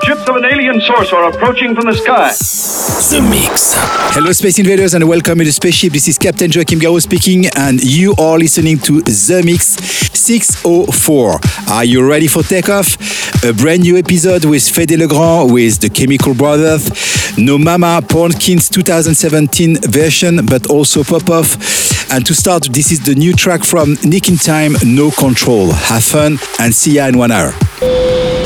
Ships of an alien source are approaching from the sky. The Mix. Hello, Space Invaders, and welcome to the spaceship. This is Captain Joachim Garraud speaking, and you are listening to The Mix 604. Are you ready for takeoff? A brand new episode with Fedde Le Grand, with the Chemical Brothers, No Mama Pornkins 2017 version, but also Pop Off. And to start, this is the new track from Nick in Time, No Control. Have fun and see ya in one hour.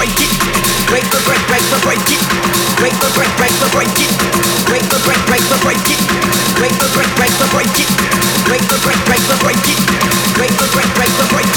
Break it. Break the break break the break it. Break the break break the break it. Break the break break the break it. Break the break break the break it. Break the break break the break it. Break the break break the break it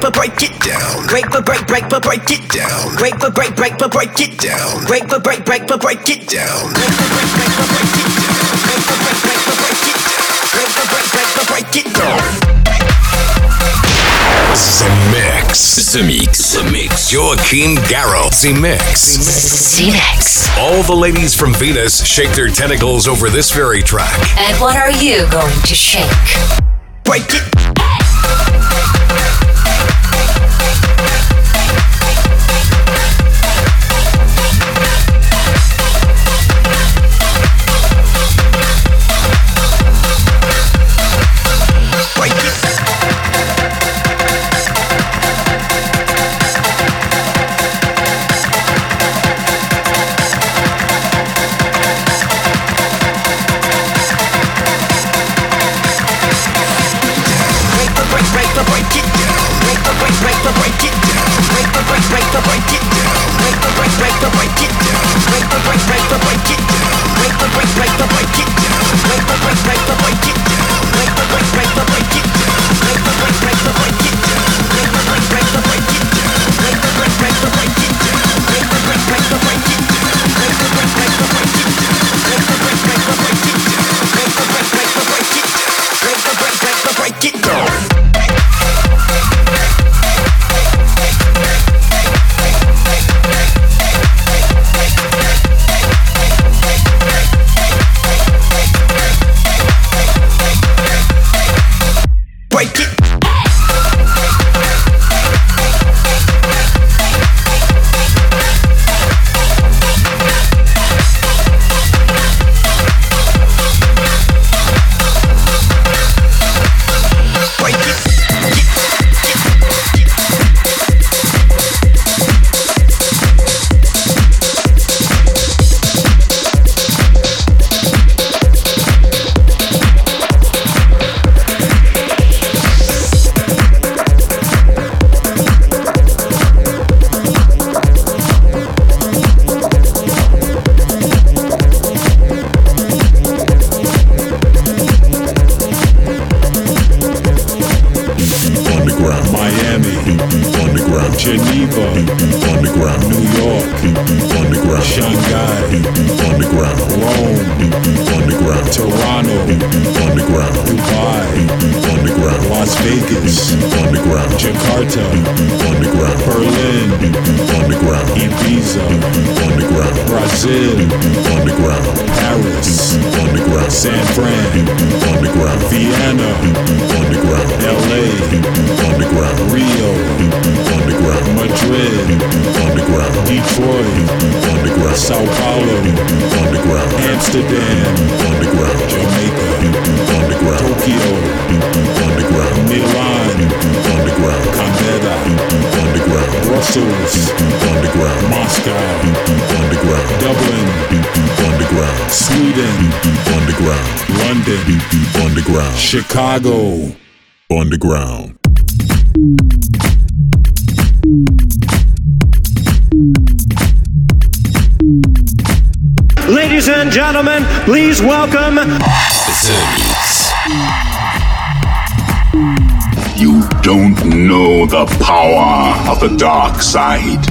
break it down. Break but break break break it down. Break but break break break it down. Break but break it down. Break but break break but break it down. Break but break break but break it down. Break but break break but break it down. The mix. The mix. The mix. Joachim Garraud. The mix. The mix. All the ladies from Venus shake their tentacles over this very track. And what are you going to shake? Break it. on the ground. Ladies and gentlemen, please welcome You don't know the power of the dark side.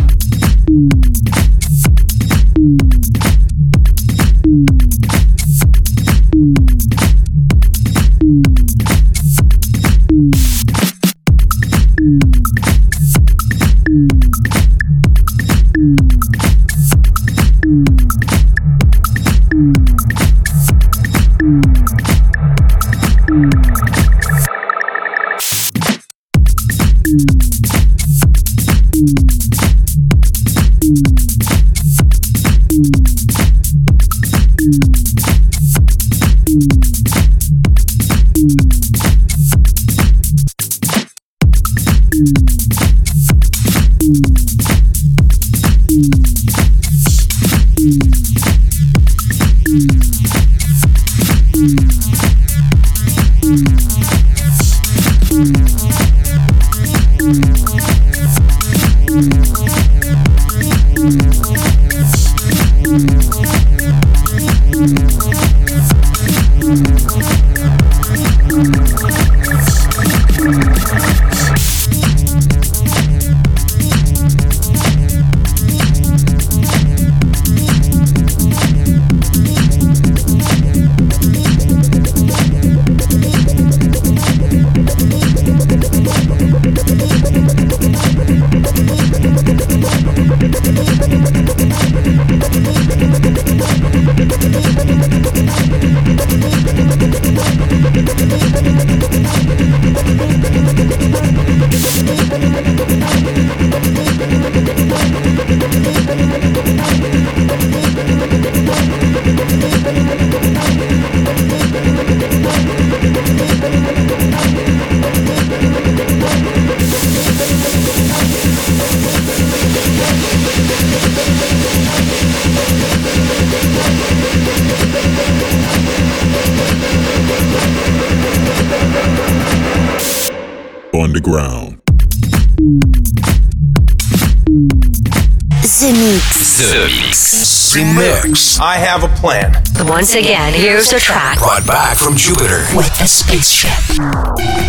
Mix. Mix. I have a plan. Once again, here's a track Brought back from Jupiter. with a spaceship.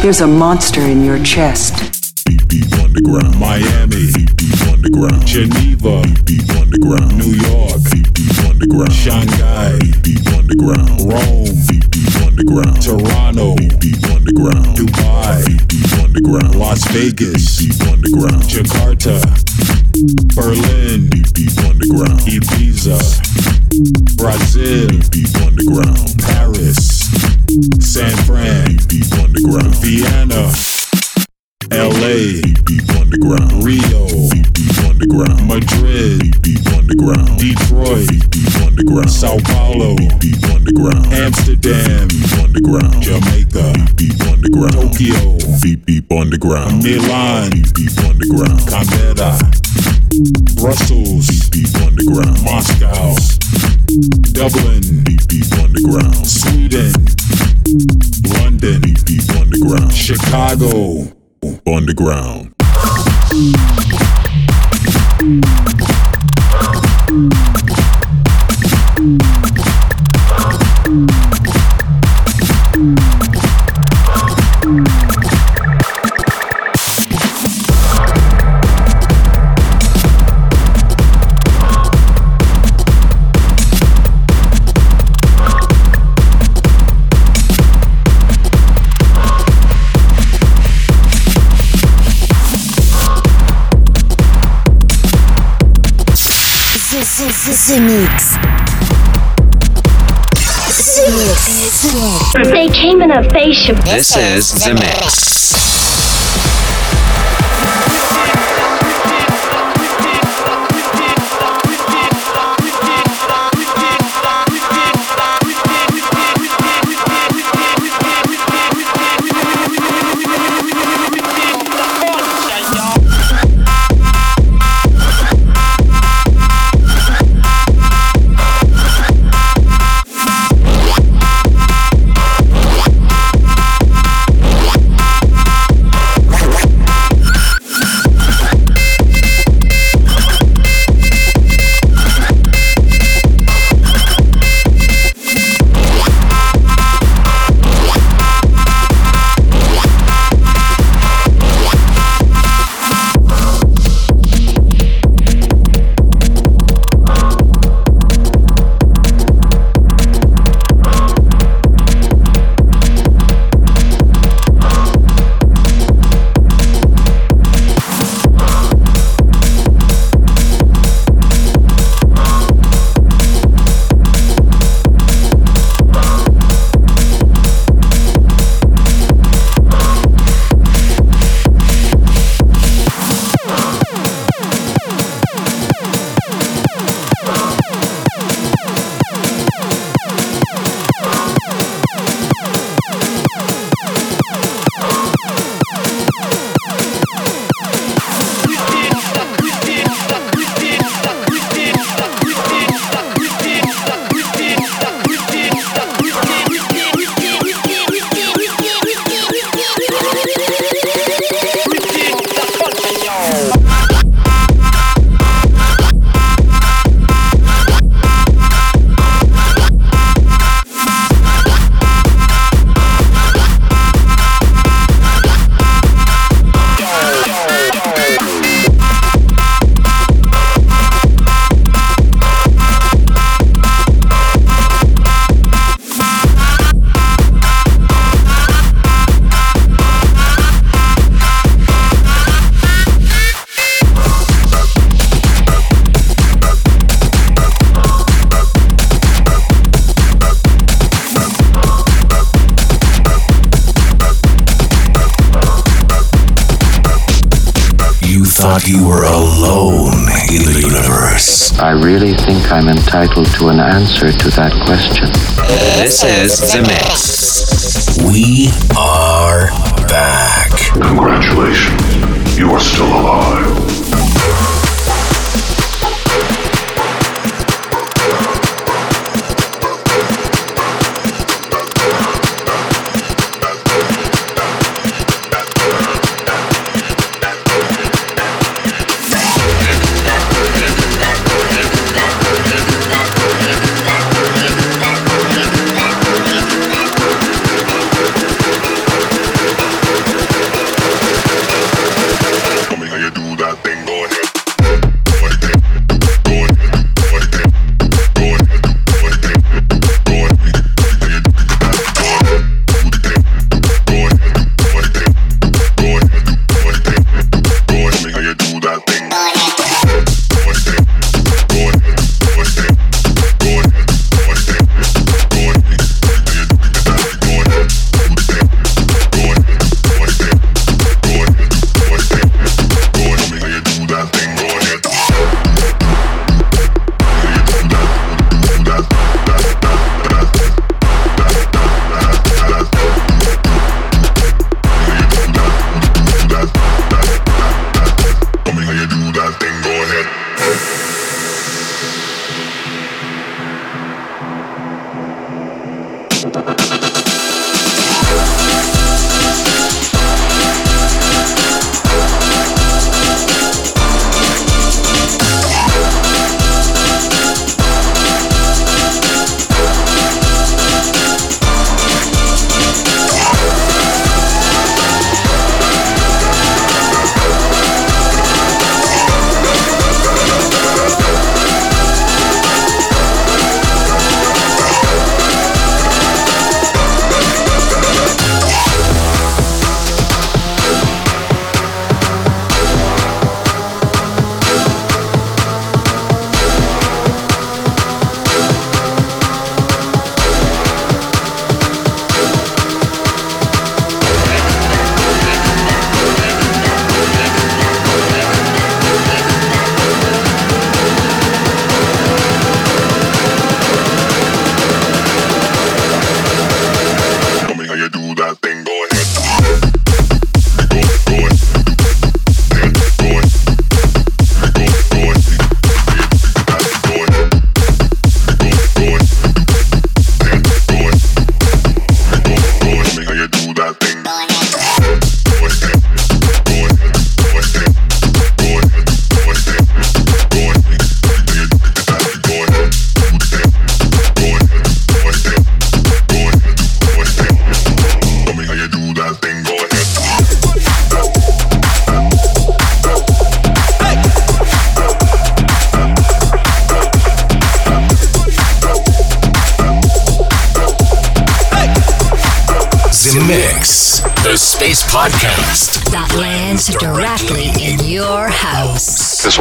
There's a monster in your chest. Deep deep underground. Miami. Deep deep underground. Geneva. Deep deep underground. New York. Deep deep underground. Shanghai. Deep deep underground. Rome. Deep deep underground. Toronto. Deep deep underground. Dubai. Deep deep underground. Las Vegas. Deep deep underground. Jakarta. Berlin. Deep deep underground. Ibiza. Brazil. Deep underground. Paris. San Fran. Deep underground. Vienna. LA, deep, underground. Rio, deep, underground. Madrid, deep, underground. Detroit, deep, underground. Sao Paulo, deep, underground. Amsterdam, deep, underground. Jamaica, deep, underground. Tokyo, deep, deep underground. Milan, deep underground. Canberra, Brussels, deep, deep underground. Moscow, Dublin, deep, deep underground. Sweden, London, deep, deep underground. Chicago, underground. Mix. The Mix. They came in a spaceship. This is The Mix. This is the mix.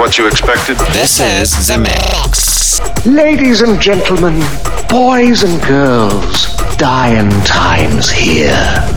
what you expected? This is The Mix. Ladies and gentlemen, boys and girls, dying times here.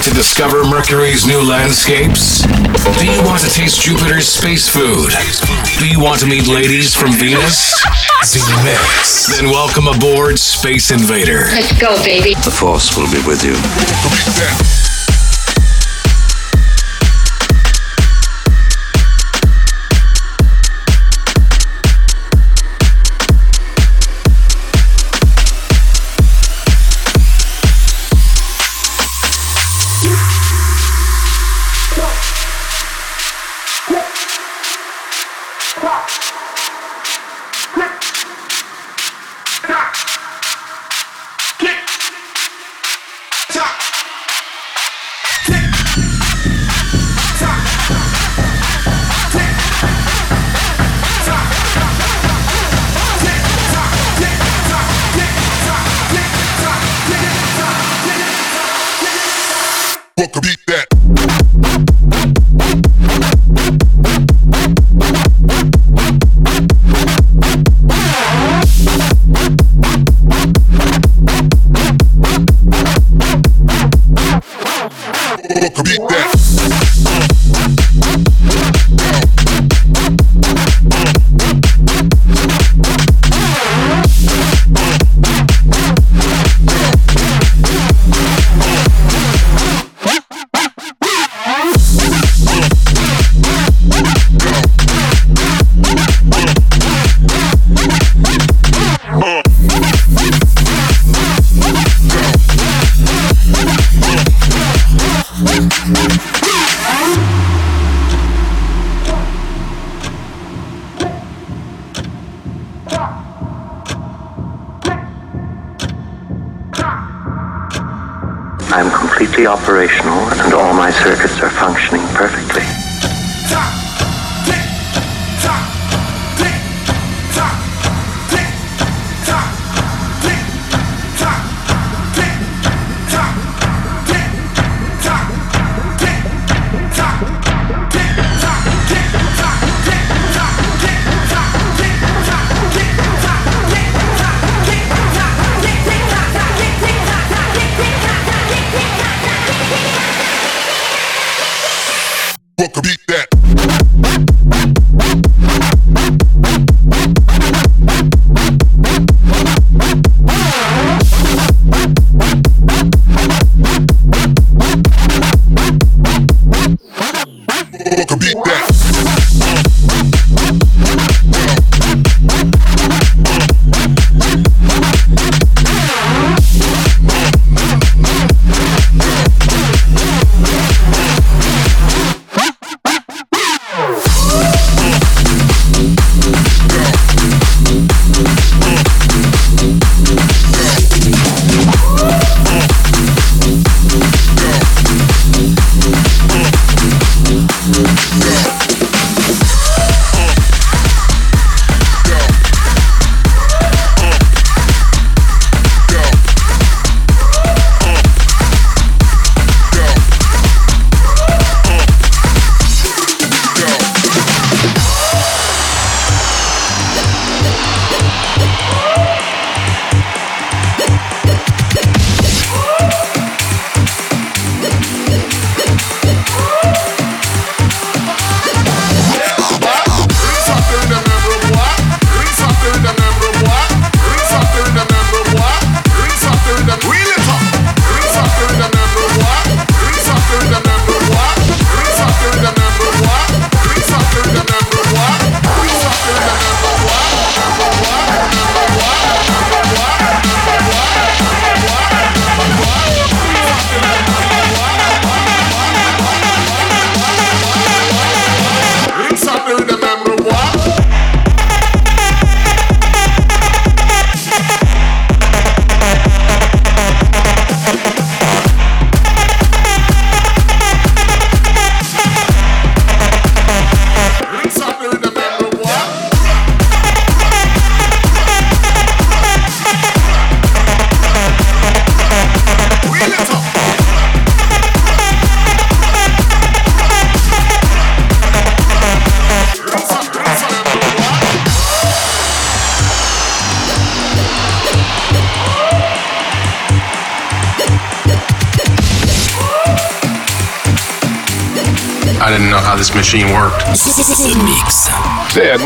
Want to discover Mercury's new landscapes? Do you want to taste Jupiter's space food? Do you want to meet ladies from Venus? Z-Mix. Then welcome aboard Space Invader. Let's go, baby. The Force will be with you.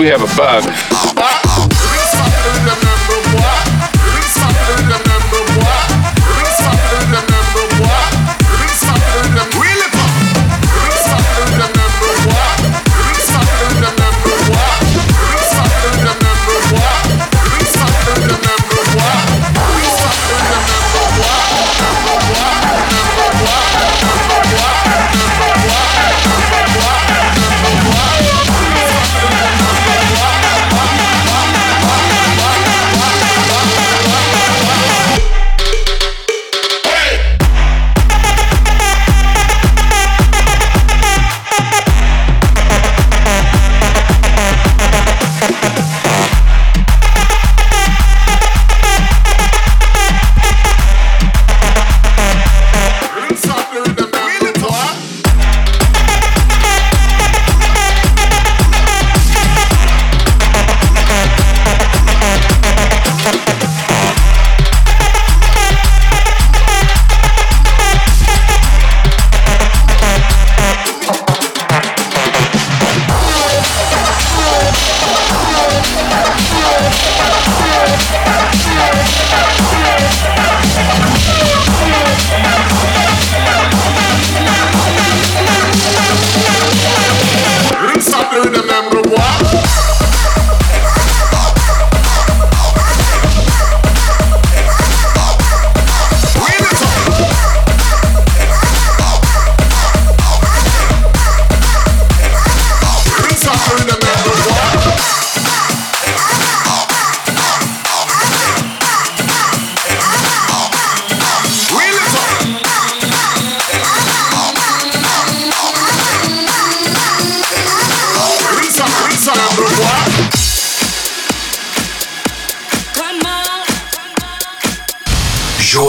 We have a bug.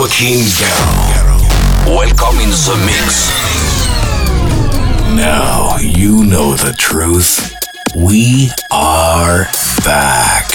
Joachim Garraud. Welcome in the mix. Now you know the truth. We are back.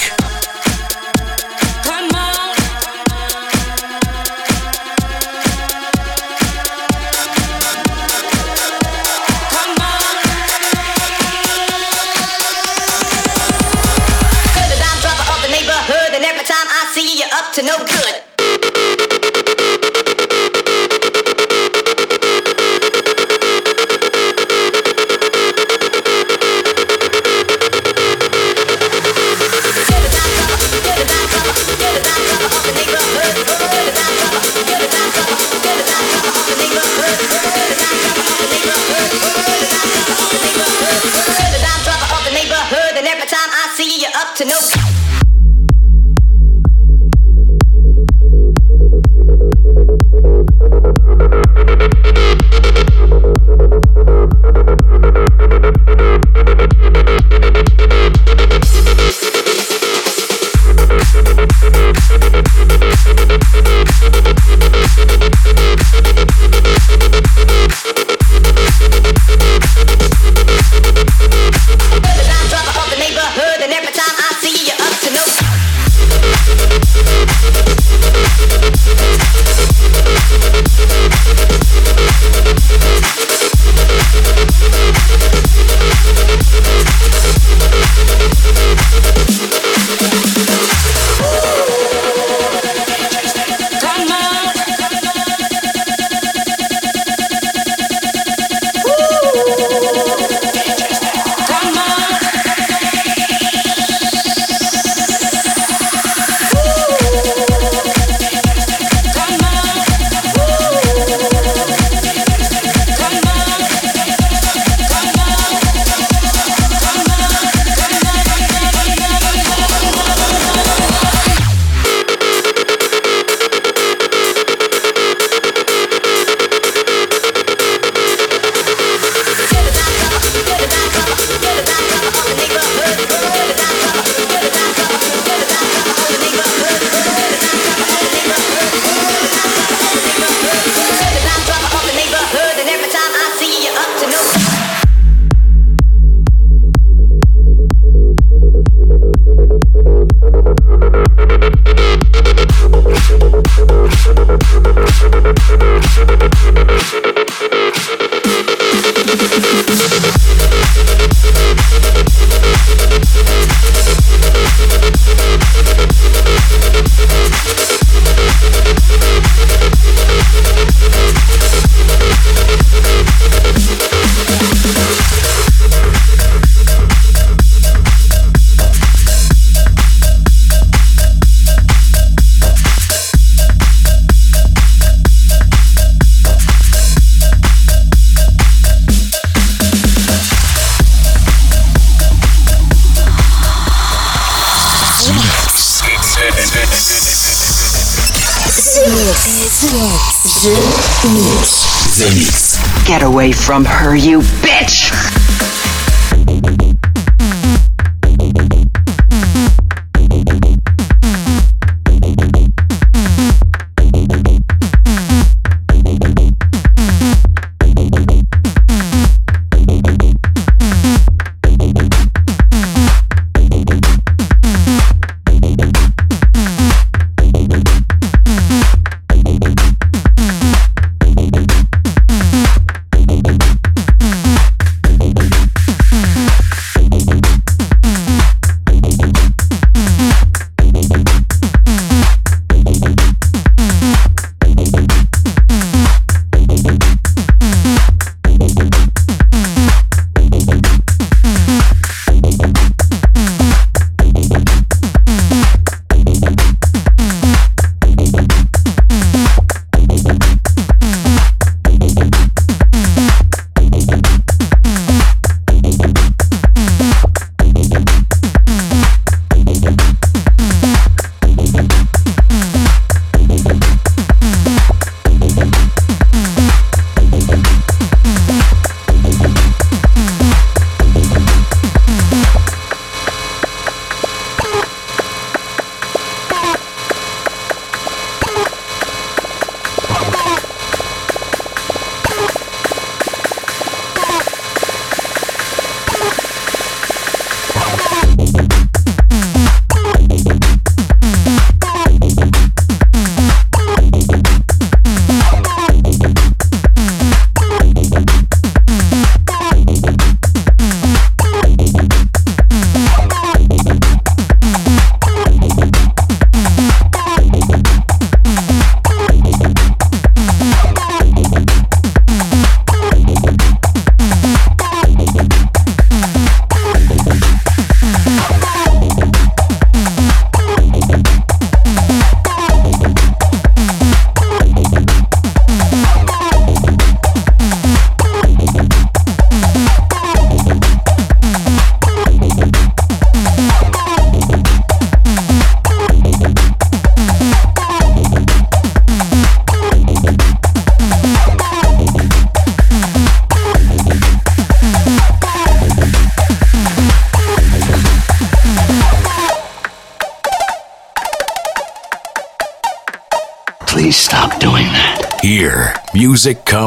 Bitch!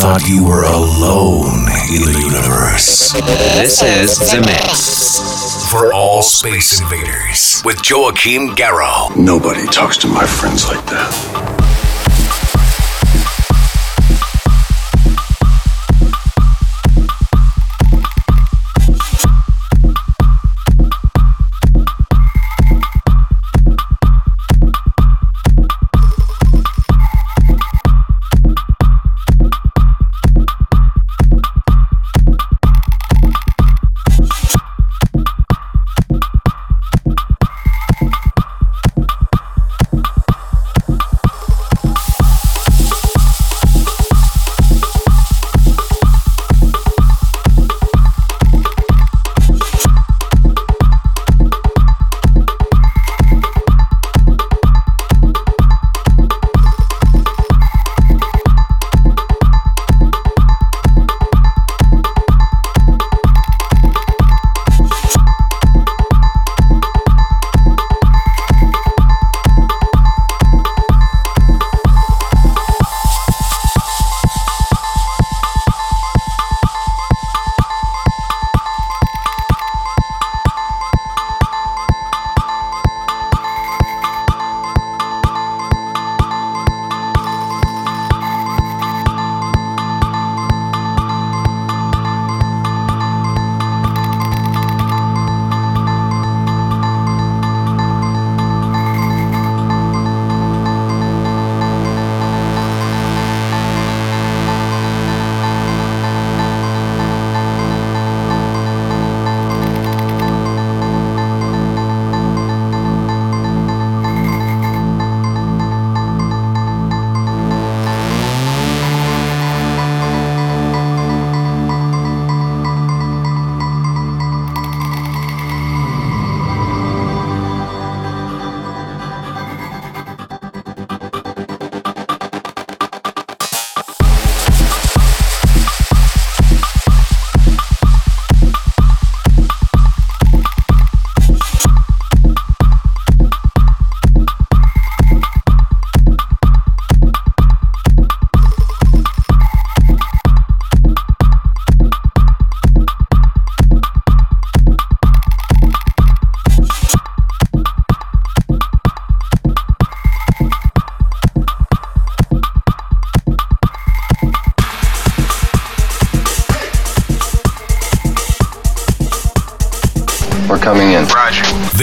Thought you were alone in the universe. This is The Mix. For all space invaders with Joachim Garraud. Nobody talks to my friends like that.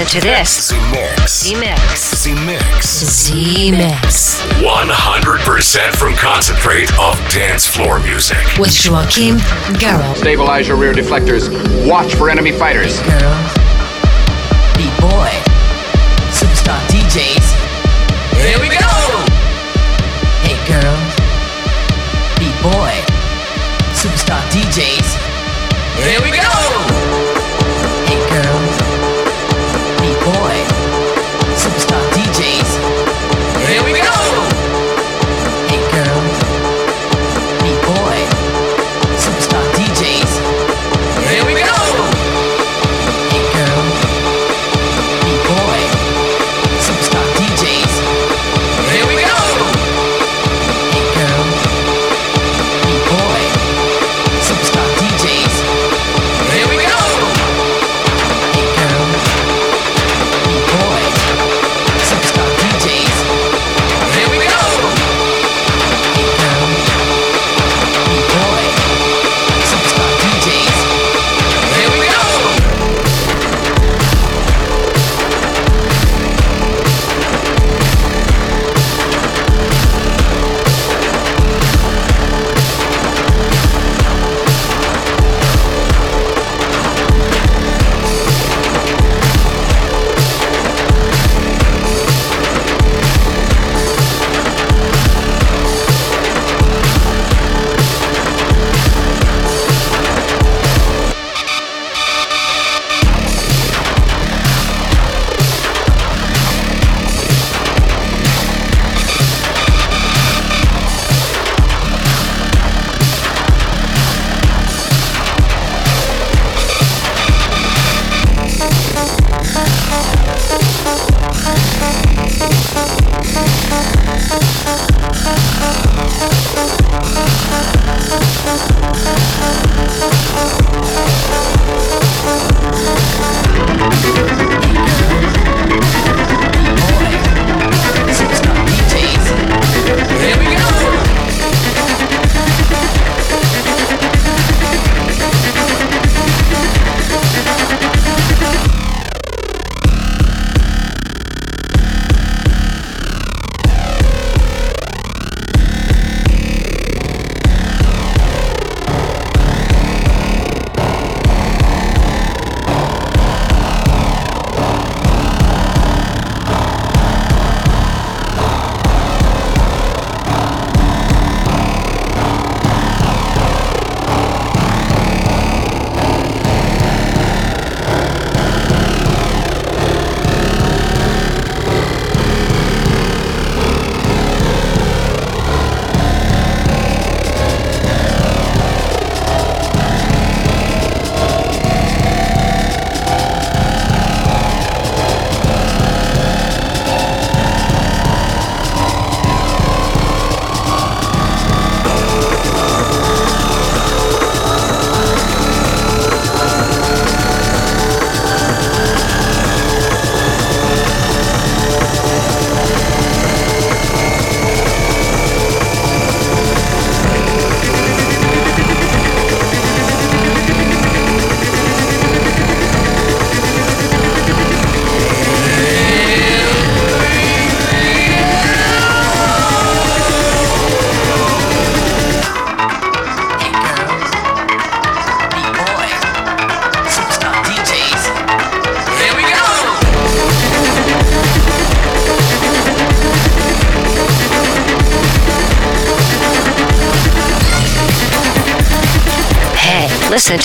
Listen to this. Z-Mix. Z-Mix. Z-Mix. Z-Mix. 100% from concentrate of dance floor music. With Joachim Garraud. Stabilize your rear deflectors. Watch for enemy fighters. Girl.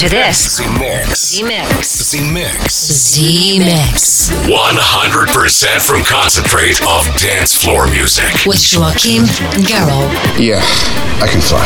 To this. Z-Mix. Z-Mix. Z-Mix. Z-Mix. 100% from concentrate of dance floor music. With Joachim Garraud. Yeah, I can fly.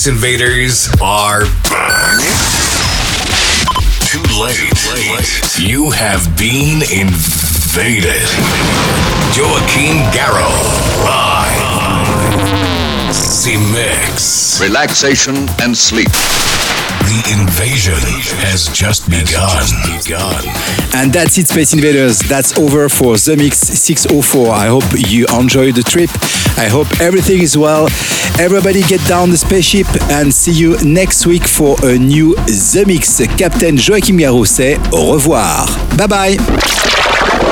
Space Invaders are back. Too late. You have been invaded. Joachim Garraud. Live. Z-Mix. Relaxation and sleep. The invasion has just begun. begun. And that's it, Space Invaders. That's over for The Mix 604. I hope you enjoyed the trip. I hope everything is well. Everybody get down the spaceship and see you next week for a new The Mix. Captain Joachim Garraud say au revoir. Bye bye.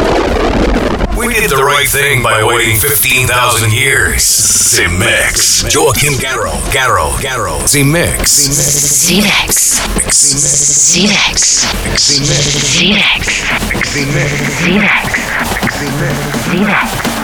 We did the right thing by waiting 15,000 years. Z-Mix. Joachim Garraud. Garraud. Garraud. Z-Mix. Z-Mix. Z-Mix. Z-Mix. Z-Mix. Z-Mix.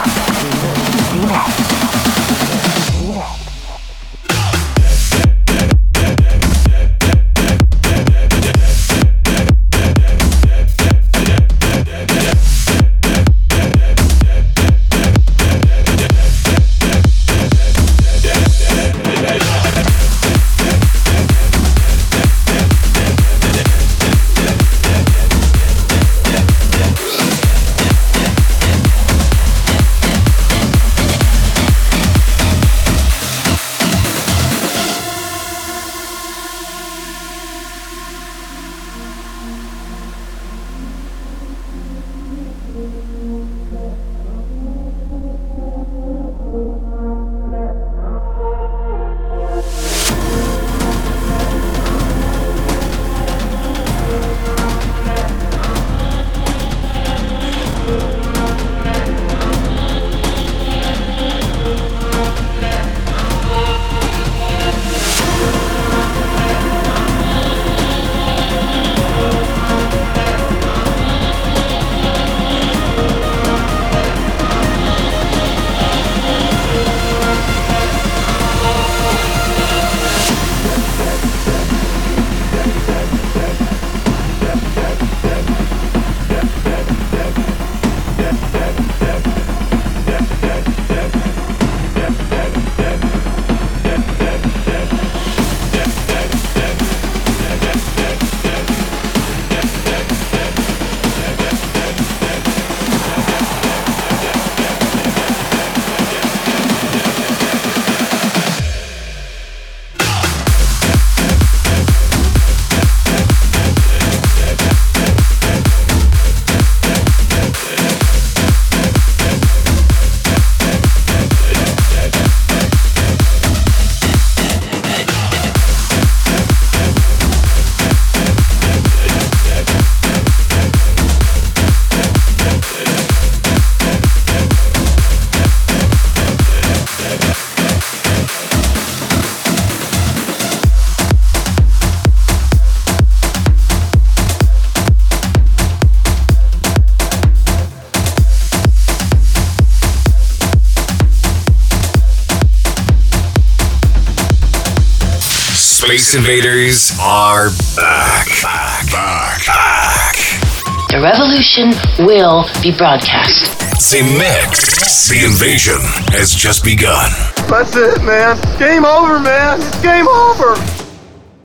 Space Invaders are back. Back. Back. Back. The revolution will be broadcast. The Mix. The invasion has just begun. That's it, man. Game over, man. It's game over.